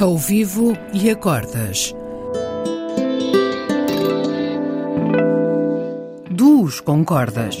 Ao vivo e a cordas. Duos com cordas.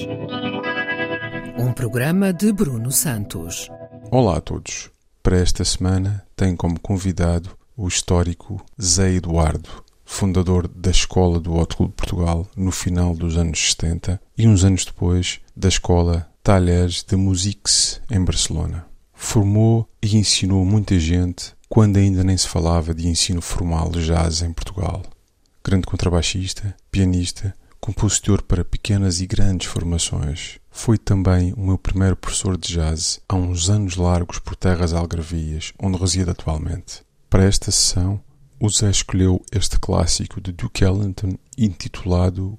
Um programa de Bruno Santos. Olá a todos. Para esta semana tenho como convidado o histórico Zé Eduardo, fundador da Escola do Hot Club Portugal no final dos anos 70 e uns anos depois da Escola Talheres de Musiques em Barcelona. Formou e ensinou muita gente quando ainda nem se falava de ensino formal de jazz em Portugal. Grande contrabaixista, pianista, compositor para pequenas e grandes formações. Foi também o meu primeiro professor de jazz há uns anos largos por terras algarvias, onde reside atualmente. Para esta sessão, o Zé escolheu este clássico de Duke Ellington intitulado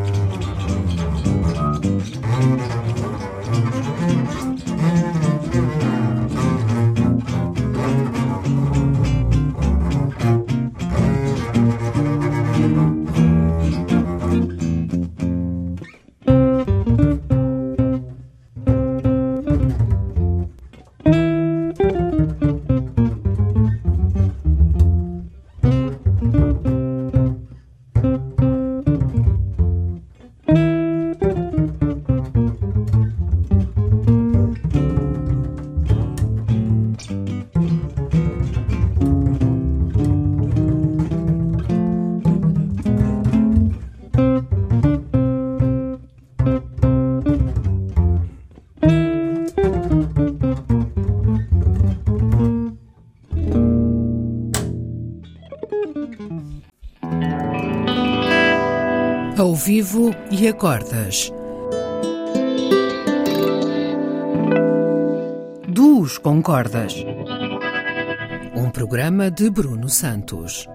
Ao vivo e a cordas. Duos com cordas. Um programa de Bruno Santos.